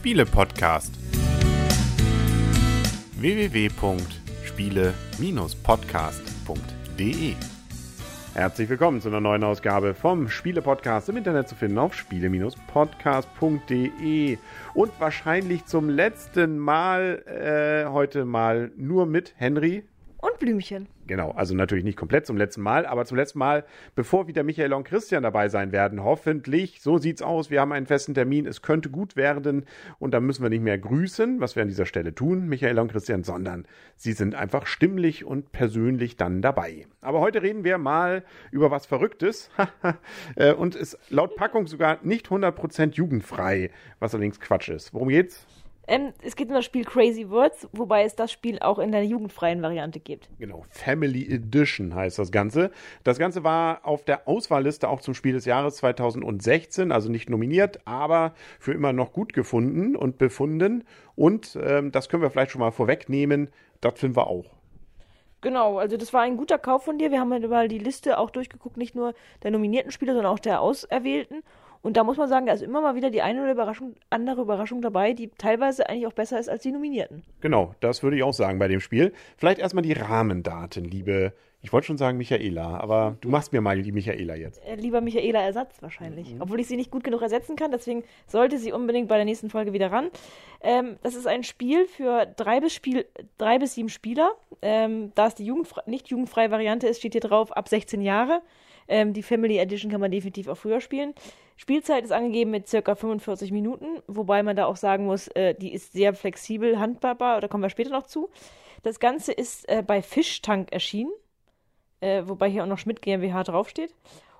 Spiele-Podcast. www.spiele-podcast.de Herzlich willkommen zu einer neuen Ausgabe vom Spiele-Podcast im Internet zu finden auf spiele-podcast.de und wahrscheinlich zum letzten Mal äh, heute mal nur mit Henry und Blümchen. Genau, also natürlich nicht komplett zum letzten Mal, aber zum letzten Mal, bevor wieder Michael und Christian dabei sein werden. Hoffentlich, so sieht's aus. Wir haben einen festen Termin. Es könnte gut werden und dann müssen wir nicht mehr grüßen, was wir an dieser Stelle tun, Michael und Christian, sondern sie sind einfach stimmlich und persönlich dann dabei. Aber heute reden wir mal über was Verrücktes äh, und ist laut Packung sogar nicht 100% jugendfrei, was allerdings Quatsch ist. Worum geht's? Ähm, es geht um das Spiel Crazy Words, wobei es das Spiel auch in der jugendfreien Variante gibt. Genau, Family Edition heißt das Ganze. Das Ganze war auf der Auswahlliste auch zum Spiel des Jahres 2016, also nicht nominiert, aber für immer noch gut gefunden und befunden. Und ähm, das können wir vielleicht schon mal vorwegnehmen, das finden wir auch. Genau, also das war ein guter Kauf von dir. Wir haben halt mal die Liste auch durchgeguckt, nicht nur der nominierten Spiele, sondern auch der Auserwählten. Und da muss man sagen, da ist immer mal wieder die eine oder Überraschung, andere Überraschung dabei, die teilweise eigentlich auch besser ist als die Nominierten. Genau, das würde ich auch sagen bei dem Spiel. Vielleicht erstmal die Rahmendaten, liebe, ich wollte schon sagen Michaela, aber du machst mir mal die Michaela jetzt. Äh, lieber Michaela Ersatz wahrscheinlich. Mhm. Obwohl ich sie nicht gut genug ersetzen kann, deswegen sollte sie unbedingt bei der nächsten Folge wieder ran. Ähm, das ist ein Spiel für drei bis, Spiel, drei bis sieben Spieler. Ähm, da es die jugendfre nicht jugendfreie Variante ist, steht hier drauf ab 16 Jahre. Ähm, die Family Edition kann man definitiv auch früher spielen. Spielzeit ist angegeben mit circa 45 Minuten, wobei man da auch sagen muss, äh, die ist sehr flexibel handbarbar, da kommen wir später noch zu. Das Ganze ist äh, bei Fischtank erschienen, äh, wobei hier auch noch Schmidt GmbH draufsteht.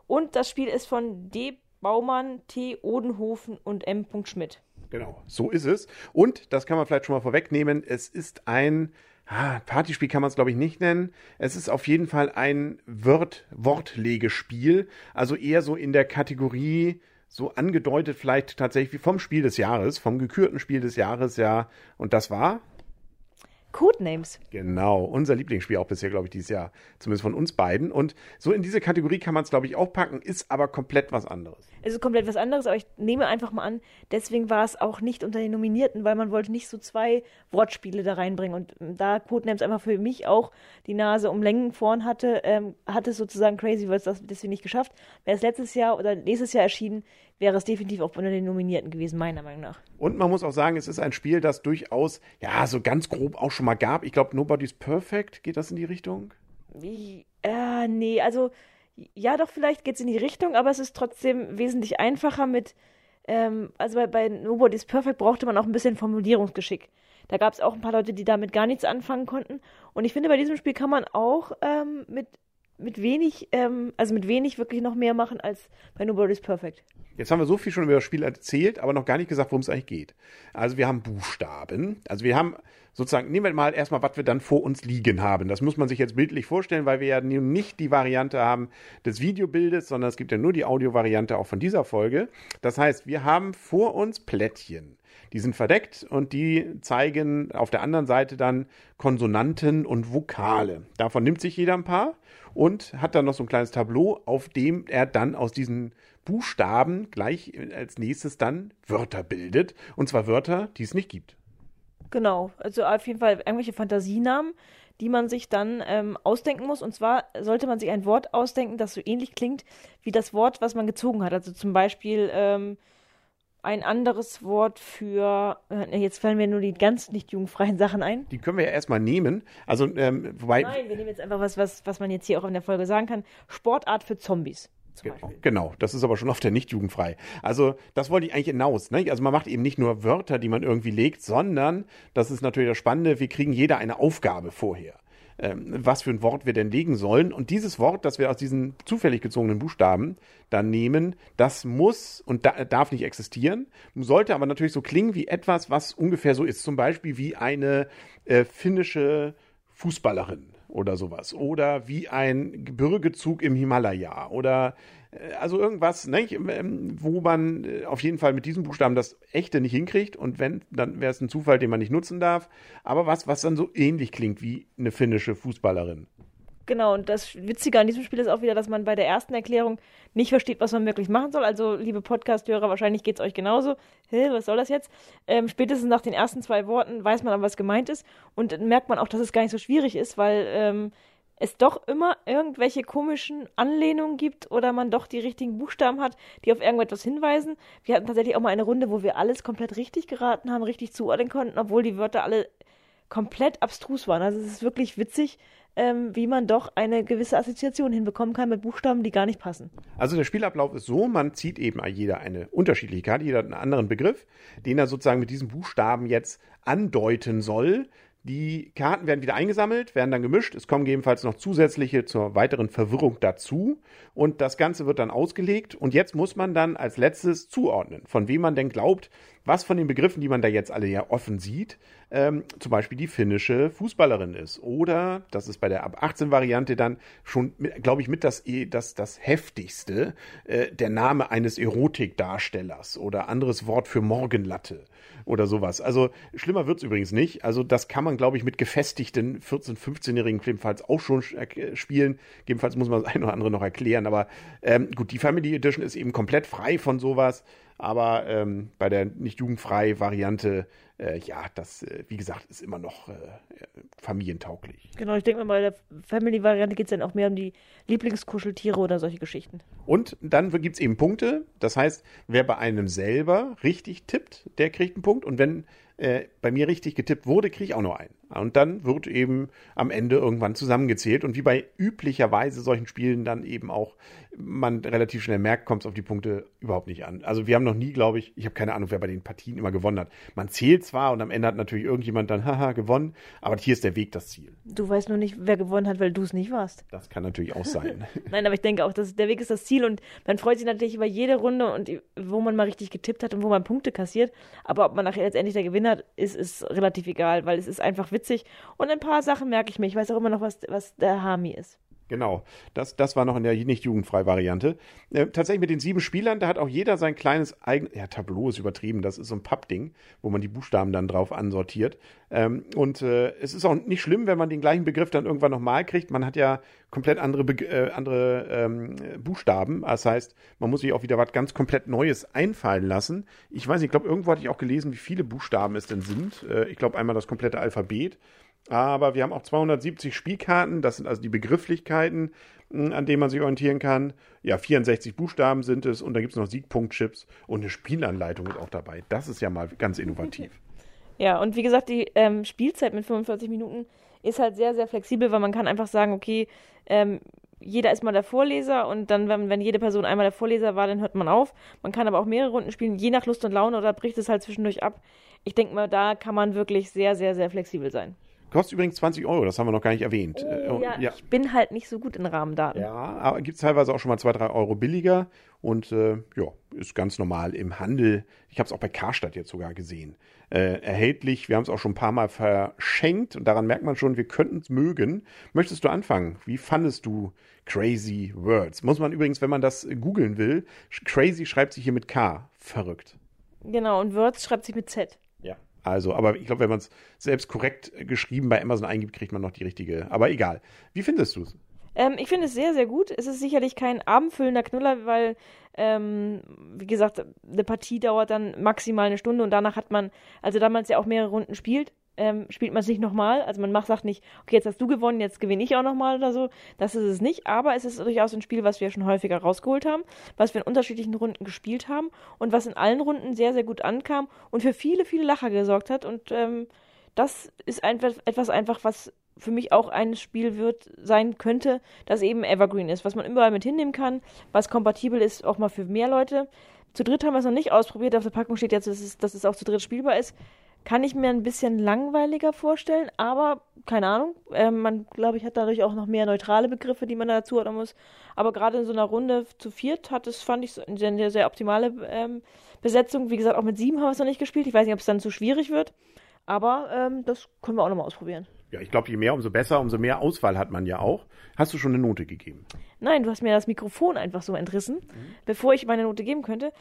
Und das Spiel ist von D. Baumann, T. Odenhofen und M. Schmidt. Genau, so ist es. Und, das kann man vielleicht schon mal vorwegnehmen, es ist ein ah, Partyspiel kann man es glaube ich nicht nennen. Es ist auf jeden Fall ein Wort Wortlegespiel, also eher so in der Kategorie so angedeutet vielleicht tatsächlich vom Spiel des Jahres, vom gekürten Spiel des Jahres, ja. Und das war Codenames. Genau, unser Lieblingsspiel auch bisher, glaube ich, dieses Jahr. Zumindest von uns beiden. Und so in diese Kategorie kann man es, glaube ich, auch packen, ist aber komplett was anderes. Es ist komplett was anderes, aber ich nehme einfach mal an, deswegen war es auch nicht unter den Nominierten, weil man wollte nicht so zwei Wortspiele da reinbringen. Und da Codenames einfach für mich auch die Nase um Längen vorn hatte, ähm, hat es sozusagen Crazy Words das deswegen nicht geschafft. Wäre es letztes Jahr oder nächstes Jahr erschienen, wäre es definitiv auch unter den Nominierten gewesen, meiner Meinung nach. Und man muss auch sagen, es ist ein Spiel, das durchaus, ja, so ganz grob auch schon mal gab. Ich glaube, Nobody's Perfect, geht das in die Richtung? Wie, äh, nee, also, ja, doch, vielleicht geht es in die Richtung, aber es ist trotzdem wesentlich einfacher mit, ähm, also bei, bei Nobody's Perfect brauchte man auch ein bisschen Formulierungsgeschick. Da gab es auch ein paar Leute, die damit gar nichts anfangen konnten. Und ich finde, bei diesem Spiel kann man auch ähm, mit mit wenig, ähm, also mit wenig wirklich noch mehr machen als bei Nobody's Perfect. Jetzt haben wir so viel schon über das Spiel erzählt, aber noch gar nicht gesagt, worum es eigentlich geht. Also wir haben Buchstaben. Also wir haben sozusagen, nehmen wir mal erstmal, was wir dann vor uns liegen haben. Das muss man sich jetzt bildlich vorstellen, weil wir ja nicht die Variante haben des Videobildes, sondern es gibt ja nur die Audiovariante auch von dieser Folge. Das heißt, wir haben vor uns Plättchen. Die sind verdeckt und die zeigen auf der anderen Seite dann Konsonanten und Vokale. Davon nimmt sich jeder ein paar und hat dann noch so ein kleines Tableau, auf dem er dann aus diesen Buchstaben gleich als nächstes dann Wörter bildet. Und zwar Wörter, die es nicht gibt. Genau, also auf jeden Fall irgendwelche Fantasienamen, die man sich dann ähm, ausdenken muss. Und zwar sollte man sich ein Wort ausdenken, das so ähnlich klingt wie das Wort, was man gezogen hat. Also zum Beispiel ähm, ein anderes Wort für, äh, jetzt fallen mir nur die ganz nicht jugendfreien Sachen ein. Die können wir ja erstmal nehmen. Also, ähm, wobei. Nein, wir nehmen jetzt einfach was, was, was man jetzt hier auch in der Folge sagen kann. Sportart für Zombies. Genau, genau, das ist aber schon auf der nicht jugendfrei. Also, das wollte ich eigentlich hinaus. Ne? Also, man macht eben nicht nur Wörter, die man irgendwie legt, sondern, das ist natürlich das Spannende, wir kriegen jeder eine Aufgabe vorher ähm, was für ein Wort wir denn legen sollen. Und dieses Wort, das wir aus diesen zufällig gezogenen Buchstaben dann nehmen, das muss und da, darf nicht existieren, sollte aber natürlich so klingen wie etwas, was ungefähr so ist. Zum Beispiel wie eine äh, finnische Fußballerin oder sowas. Oder wie ein Gebirgezug im Himalaya. Oder äh, also irgendwas, ne, wo man äh, auf jeden Fall mit diesem Buchstaben das echte nicht hinkriegt. Und wenn, dann wäre es ein Zufall, den man nicht nutzen darf. Aber was, was dann so ähnlich klingt wie eine finnische Fußballerin. Genau, und das Witzige an diesem Spiel ist auch wieder, dass man bei der ersten Erklärung nicht versteht, was man wirklich machen soll. Also, liebe Podcast-Hörer, wahrscheinlich geht es euch genauso. Hä, was soll das jetzt? Ähm, spätestens nach den ersten zwei Worten weiß man aber, was gemeint ist. Und dann merkt man auch, dass es gar nicht so schwierig ist, weil ähm, es doch immer irgendwelche komischen Anlehnungen gibt oder man doch die richtigen Buchstaben hat, die auf irgendetwas hinweisen. Wir hatten tatsächlich auch mal eine Runde, wo wir alles komplett richtig geraten haben, richtig zuordnen konnten, obwohl die Wörter alle komplett abstrus waren. Also es ist wirklich witzig, ähm, wie man doch eine gewisse Assoziation hinbekommen kann mit Buchstaben, die gar nicht passen. Also der Spielablauf ist so, man zieht eben jeder eine unterschiedliche Karte, jeder hat einen anderen Begriff, den er sozusagen mit diesen Buchstaben jetzt andeuten soll. Die Karten werden wieder eingesammelt, werden dann gemischt. Es kommen gegebenenfalls noch zusätzliche zur weiteren Verwirrung dazu. Und das Ganze wird dann ausgelegt. Und jetzt muss man dann als letztes zuordnen, von wem man denn glaubt, was von den Begriffen, die man da jetzt alle ja offen sieht, ähm, zum Beispiel die finnische Fußballerin ist. Oder, das ist bei der ab 18 Variante dann schon, glaube ich, mit das, das, das heftigste, äh, der Name eines Erotikdarstellers oder anderes Wort für Morgenlatte oder sowas. Also schlimmer wird's übrigens nicht. Also das kann man, glaube ich, mit gefestigten 14-, 15-Jährigen gegebenenfalls auch schon spielen. Gegebenenfalls muss man das eine oder andere noch erklären. Aber ähm, gut, die Family Edition ist eben komplett frei von sowas. Aber ähm, bei der nicht jugendfrei Variante, äh, ja, das, äh, wie gesagt, ist immer noch äh, familientauglich. Genau, ich denke mal, bei der Family-Variante geht es dann auch mehr um die Lieblingskuscheltiere oder solche Geschichten. Und dann gibt es eben Punkte. Das heißt, wer bei einem selber richtig tippt, der kriegt einen Punkt. Und wenn äh, bei mir richtig getippt wurde, kriege ich auch noch einen. Und dann wird eben am Ende irgendwann zusammengezählt. Und wie bei üblicherweise solchen Spielen dann eben auch man relativ schnell merkt, kommt es auf die Punkte überhaupt nicht an. Also wir haben noch nie, glaube ich, ich habe keine Ahnung, wer bei den Partien immer gewonnen hat. Man zählt zwar und am Ende hat natürlich irgendjemand dann, haha, gewonnen, aber hier ist der Weg das Ziel. Du weißt nur nicht, wer gewonnen hat, weil du es nicht warst. Das kann natürlich auch sein. Nein, aber ich denke auch, dass der Weg ist das Ziel und man freut sich natürlich über jede Runde und wo man mal richtig getippt hat und wo man Punkte kassiert. Aber ob man nachher letztendlich der Gewinner ist, ist relativ egal, weil es ist einfach witzig und ein paar Sachen merke ich mir. Ich weiß auch immer noch, was, was der Hami ist. Genau, das, das war noch in der nicht jugendfrei Variante. Äh, tatsächlich mit den sieben Spielern, da hat auch jeder sein kleines eigenes, ja, Tableau ist übertrieben, das ist so ein Pappding, wo man die Buchstaben dann drauf ansortiert. Ähm, und äh, es ist auch nicht schlimm, wenn man den gleichen Begriff dann irgendwann nochmal kriegt. Man hat ja komplett andere, Be äh, andere ähm, Buchstaben. Das heißt, man muss sich auch wieder was ganz komplett Neues einfallen lassen. Ich weiß nicht, ich glaube, irgendwo hatte ich auch gelesen, wie viele Buchstaben es denn sind. Äh, ich glaube einmal das komplette Alphabet. Aber wir haben auch 270 Spielkarten, das sind also die Begrifflichkeiten, hm, an denen man sich orientieren kann. Ja, 64 Buchstaben sind es und da gibt es noch Siegpunktchips und eine Spielanleitung ist auch dabei. Das ist ja mal ganz innovativ. Ja, und wie gesagt, die ähm, Spielzeit mit 45 Minuten ist halt sehr, sehr flexibel, weil man kann einfach sagen, okay, ähm, jeder ist mal der Vorleser und dann, wenn, wenn jede Person einmal der Vorleser war, dann hört man auf. Man kann aber auch mehrere Runden spielen, je nach Lust und Laune oder bricht es halt zwischendurch ab. Ich denke mal, da kann man wirklich sehr, sehr, sehr flexibel sein. Kostet übrigens 20 Euro, das haben wir noch gar nicht erwähnt. Oh, ja, ja, ich bin halt nicht so gut in Rahmendaten. Ja, aber gibt es teilweise auch schon mal 2, 3 Euro billiger und äh, ja, ist ganz normal im Handel. Ich habe es auch bei Karstadt jetzt sogar gesehen. Äh, erhältlich, wir haben es auch schon ein paar Mal verschenkt und daran merkt man schon, wir könnten es mögen. Möchtest du anfangen? Wie fandest du Crazy Words? Muss man übrigens, wenn man das googeln will, Crazy schreibt sich hier mit K. Verrückt. Genau, und Words schreibt sich mit Z. Also, aber ich glaube, wenn man es selbst korrekt geschrieben bei Amazon eingibt, kriegt man noch die richtige. Aber egal. Wie findest du es? Ähm, ich finde es sehr, sehr gut. Es ist sicherlich kein abendfüllender Knüller, weil, ähm, wie gesagt, eine Partie dauert dann maximal eine Stunde und danach hat man, also da man es ja auch mehrere Runden spielt, ähm, spielt man es nicht nochmal. Also man macht, sagt nicht, okay, jetzt hast du gewonnen, jetzt gewinne ich auch nochmal oder so. Das ist es nicht. Aber es ist durchaus ein Spiel, was wir schon häufiger rausgeholt haben, was wir in unterschiedlichen Runden gespielt haben und was in allen Runden sehr, sehr gut ankam und für viele, viele Lacher gesorgt hat. Und ähm, das ist einfach etwas einfach, was für mich auch ein Spiel wird sein könnte, das eben Evergreen ist, was man überall mit hinnehmen kann, was kompatibel ist auch mal für mehr Leute. Zu dritt haben wir es noch nicht ausprobiert. Auf der Packung steht jetzt, dass es, dass es auch zu dritt spielbar ist. Kann ich mir ein bisschen langweiliger vorstellen, aber keine Ahnung. Äh, man, glaube ich, hat dadurch auch noch mehr neutrale Begriffe, die man dazu ordnen muss. Aber gerade in so einer Runde zu viert hat es, fand ich, eine sehr, sehr optimale ähm, Besetzung. Wie gesagt, auch mit sieben haben wir es noch nicht gespielt. Ich weiß nicht, ob es dann zu schwierig wird. Aber ähm, das können wir auch nochmal ausprobieren. Ja, ich glaube, je mehr, umso besser, umso mehr Auswahl hat man ja auch. Hast du schon eine Note gegeben? Nein, du hast mir das Mikrofon einfach so entrissen, mhm. bevor ich meine Note geben könnte.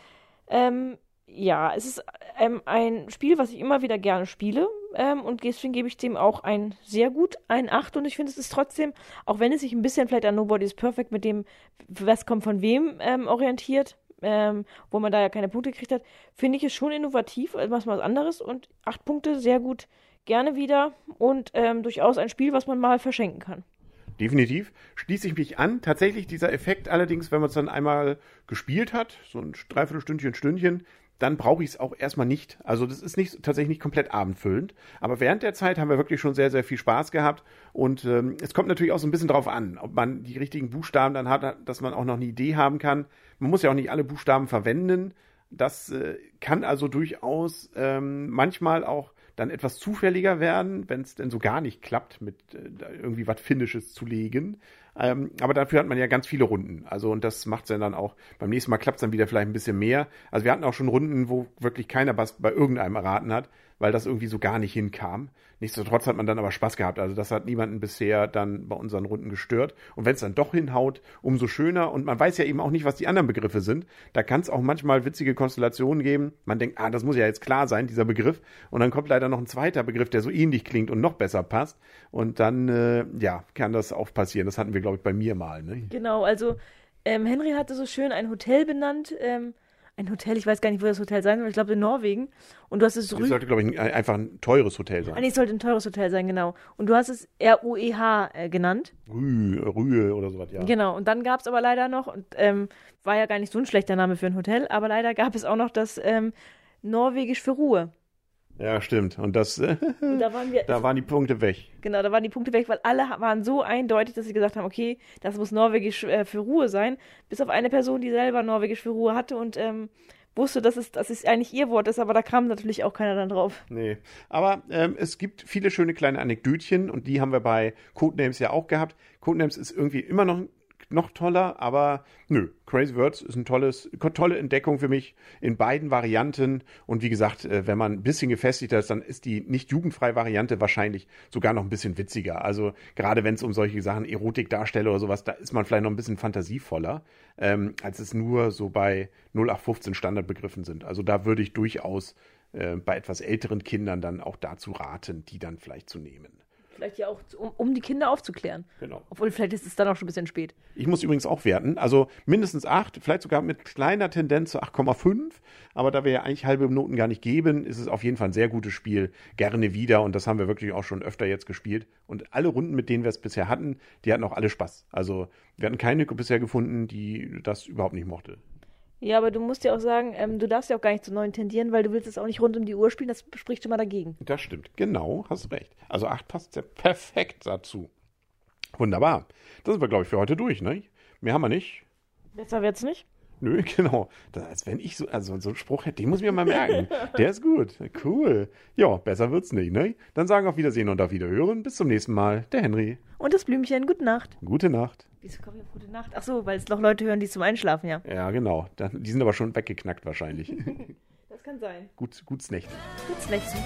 Ähm, ja, es ist ähm, ein Spiel, was ich immer wieder gerne spiele. ähm, und deswegen gebe ich dem auch ein sehr gut, ein 8 und ich finde, es ist trotzdem, auch wenn es sich ein bisschen vielleicht an Nobody is Perfect mit dem, was kommt von wem, ähm, orientiert, ähm, wo man da ja keine Punkte gekriegt hat, finde ich es schon innovativ, was mal was anderes und 8 Punkte sehr gut, gerne wieder und ähm, durchaus ein Spiel, was man mal verschenken kann. Definitiv schließe ich mich an. Tatsächlich dieser Effekt allerdings, wenn man es dann einmal gespielt hat, so ein Dreiviertelstündchen, Stündchen, dann brauche ich es auch erstmal nicht. Also das ist nicht tatsächlich nicht komplett abendfüllend. Aber während der Zeit haben wir wirklich schon sehr, sehr viel Spaß gehabt. Und ähm, es kommt natürlich auch so ein bisschen drauf an, ob man die richtigen Buchstaben dann hat, dass man auch noch eine Idee haben kann. Man muss ja auch nicht alle Buchstaben verwenden. Das äh, kann also durchaus ähm, manchmal auch dann etwas zufälliger werden, wenn es denn so gar nicht klappt, mit äh, irgendwie was Finnisches zu legen. Ähm, aber dafür hat man ja ganz viele Runden. Also, und das macht es dann auch. Beim nächsten Mal klappt es dann wieder vielleicht ein bisschen mehr. Also, wir hatten auch schon Runden, wo wirklich keiner was bei irgendeinem erraten hat weil das irgendwie so gar nicht hinkam. Nichtsdestotrotz hat man dann aber Spaß gehabt. Also das hat niemanden bisher dann bei unseren Runden gestört. Und wenn es dann doch hinhaut, umso schöner. Und man weiß ja eben auch nicht, was die anderen Begriffe sind. Da kann es auch manchmal witzige Konstellationen geben. Man denkt, ah, das muss ja jetzt klar sein, dieser Begriff. Und dann kommt leider noch ein zweiter Begriff, der so ähnlich klingt und noch besser passt. Und dann, äh, ja, kann das auch passieren. Das hatten wir, glaube ich, bei mir mal. Ne? Genau, also ähm, Henry hatte so schön ein Hotel benannt. Ähm ein Hotel, ich weiß gar nicht, wo das Hotel sein soll, ich glaube in Norwegen. Und du hast es Es sollte, glaube ich, einfach ein teures Hotel sein. Ah, nee, es sollte ein teures Hotel sein, genau. Und du hast es R-U-E-H äh, genannt. Rühe, Rühe oder sowas, ja. Genau, und dann gab es aber leider noch, und ähm, war ja gar nicht so ein schlechter Name für ein Hotel, aber leider gab es auch noch das ähm, Norwegisch für Ruhe. Ja, stimmt. Und das, und da, waren wir, da waren die Punkte weg. Genau, da waren die Punkte weg, weil alle waren so eindeutig, dass sie gesagt haben, okay, das muss Norwegisch äh, für Ruhe sein. Bis auf eine Person, die selber Norwegisch für Ruhe hatte und ähm, wusste, dass es, dass es eigentlich ihr Wort ist, aber da kam natürlich auch keiner dann drauf. Nee, aber ähm, es gibt viele schöne kleine Anekdötchen und die haben wir bei Codenames ja auch gehabt. Codenames ist irgendwie immer noch noch toller, aber nö, Crazy Words ist eine tolles, tolle Entdeckung für mich in beiden Varianten. Und wie gesagt, äh, wenn man ein bisschen gefestigter ist, dann ist die nicht jugendfreie Variante wahrscheinlich sogar noch ein bisschen witziger. Also gerade wenn es um solche Sachen Erotik darstelle oder sowas, da ist man vielleicht noch ein bisschen fantasievoller, ähm, als es nur so bei 0815 Standardbegriffen sind. Also da würde ich durchaus äh, bei etwas älteren Kindern dann auch dazu raten, die dann vielleicht zu nehmen. Vielleicht ja auch, um, um die Kinder aufzuklären. Genau. Obwohl, vielleicht ist es dann auch schon ein bisschen spät. Ich muss übrigens auch werten. Also mindestens 8, vielleicht sogar mit kleiner Tendenz zu 8,5. Aber da wir ja eigentlich halbe Noten gar nicht geben, ist es auf jeden Fall ein sehr gutes Spiel. Gerne wieder. Und das haben wir wirklich auch schon öfter jetzt gespielt. Und alle Runden, mit denen wir es bisher hatten, die hatten auch alle Spaß. Also wir hatten keine bisher gefunden, die das überhaupt nicht mochte. Ja, aber du musst ja auch sagen, ähm, du darfst ja auch gar nicht zu neun tendieren, weil du willst es auch nicht rund um die Uhr spielen, das spricht schon mal dagegen. Das stimmt, genau, hast recht. Also acht passt ja perfekt dazu. Wunderbar. Das sind wir, glaube ich, für heute durch, ne? Mehr haben wir nicht. Besser wird's nicht? Nö, genau. Das, als wenn ich so, also so einen Spruch hätte, den muss ich mir mal merken. Der ist gut. Cool. Ja, besser wird's nicht, ne? Dann sagen auf Wiedersehen und auf Wiederhören. Bis zum nächsten Mal. Der Henry. Und das Blümchen. Gute Nacht. Gute Nacht. Wieso kommen wir auf gute Nacht? Ach so, weil es noch Leute hören, die zum Einschlafen, ja. Ja, genau. Die sind aber schon weggeknackt wahrscheinlich. das kann sein. Gut, gut Nächten. Gut Nächten.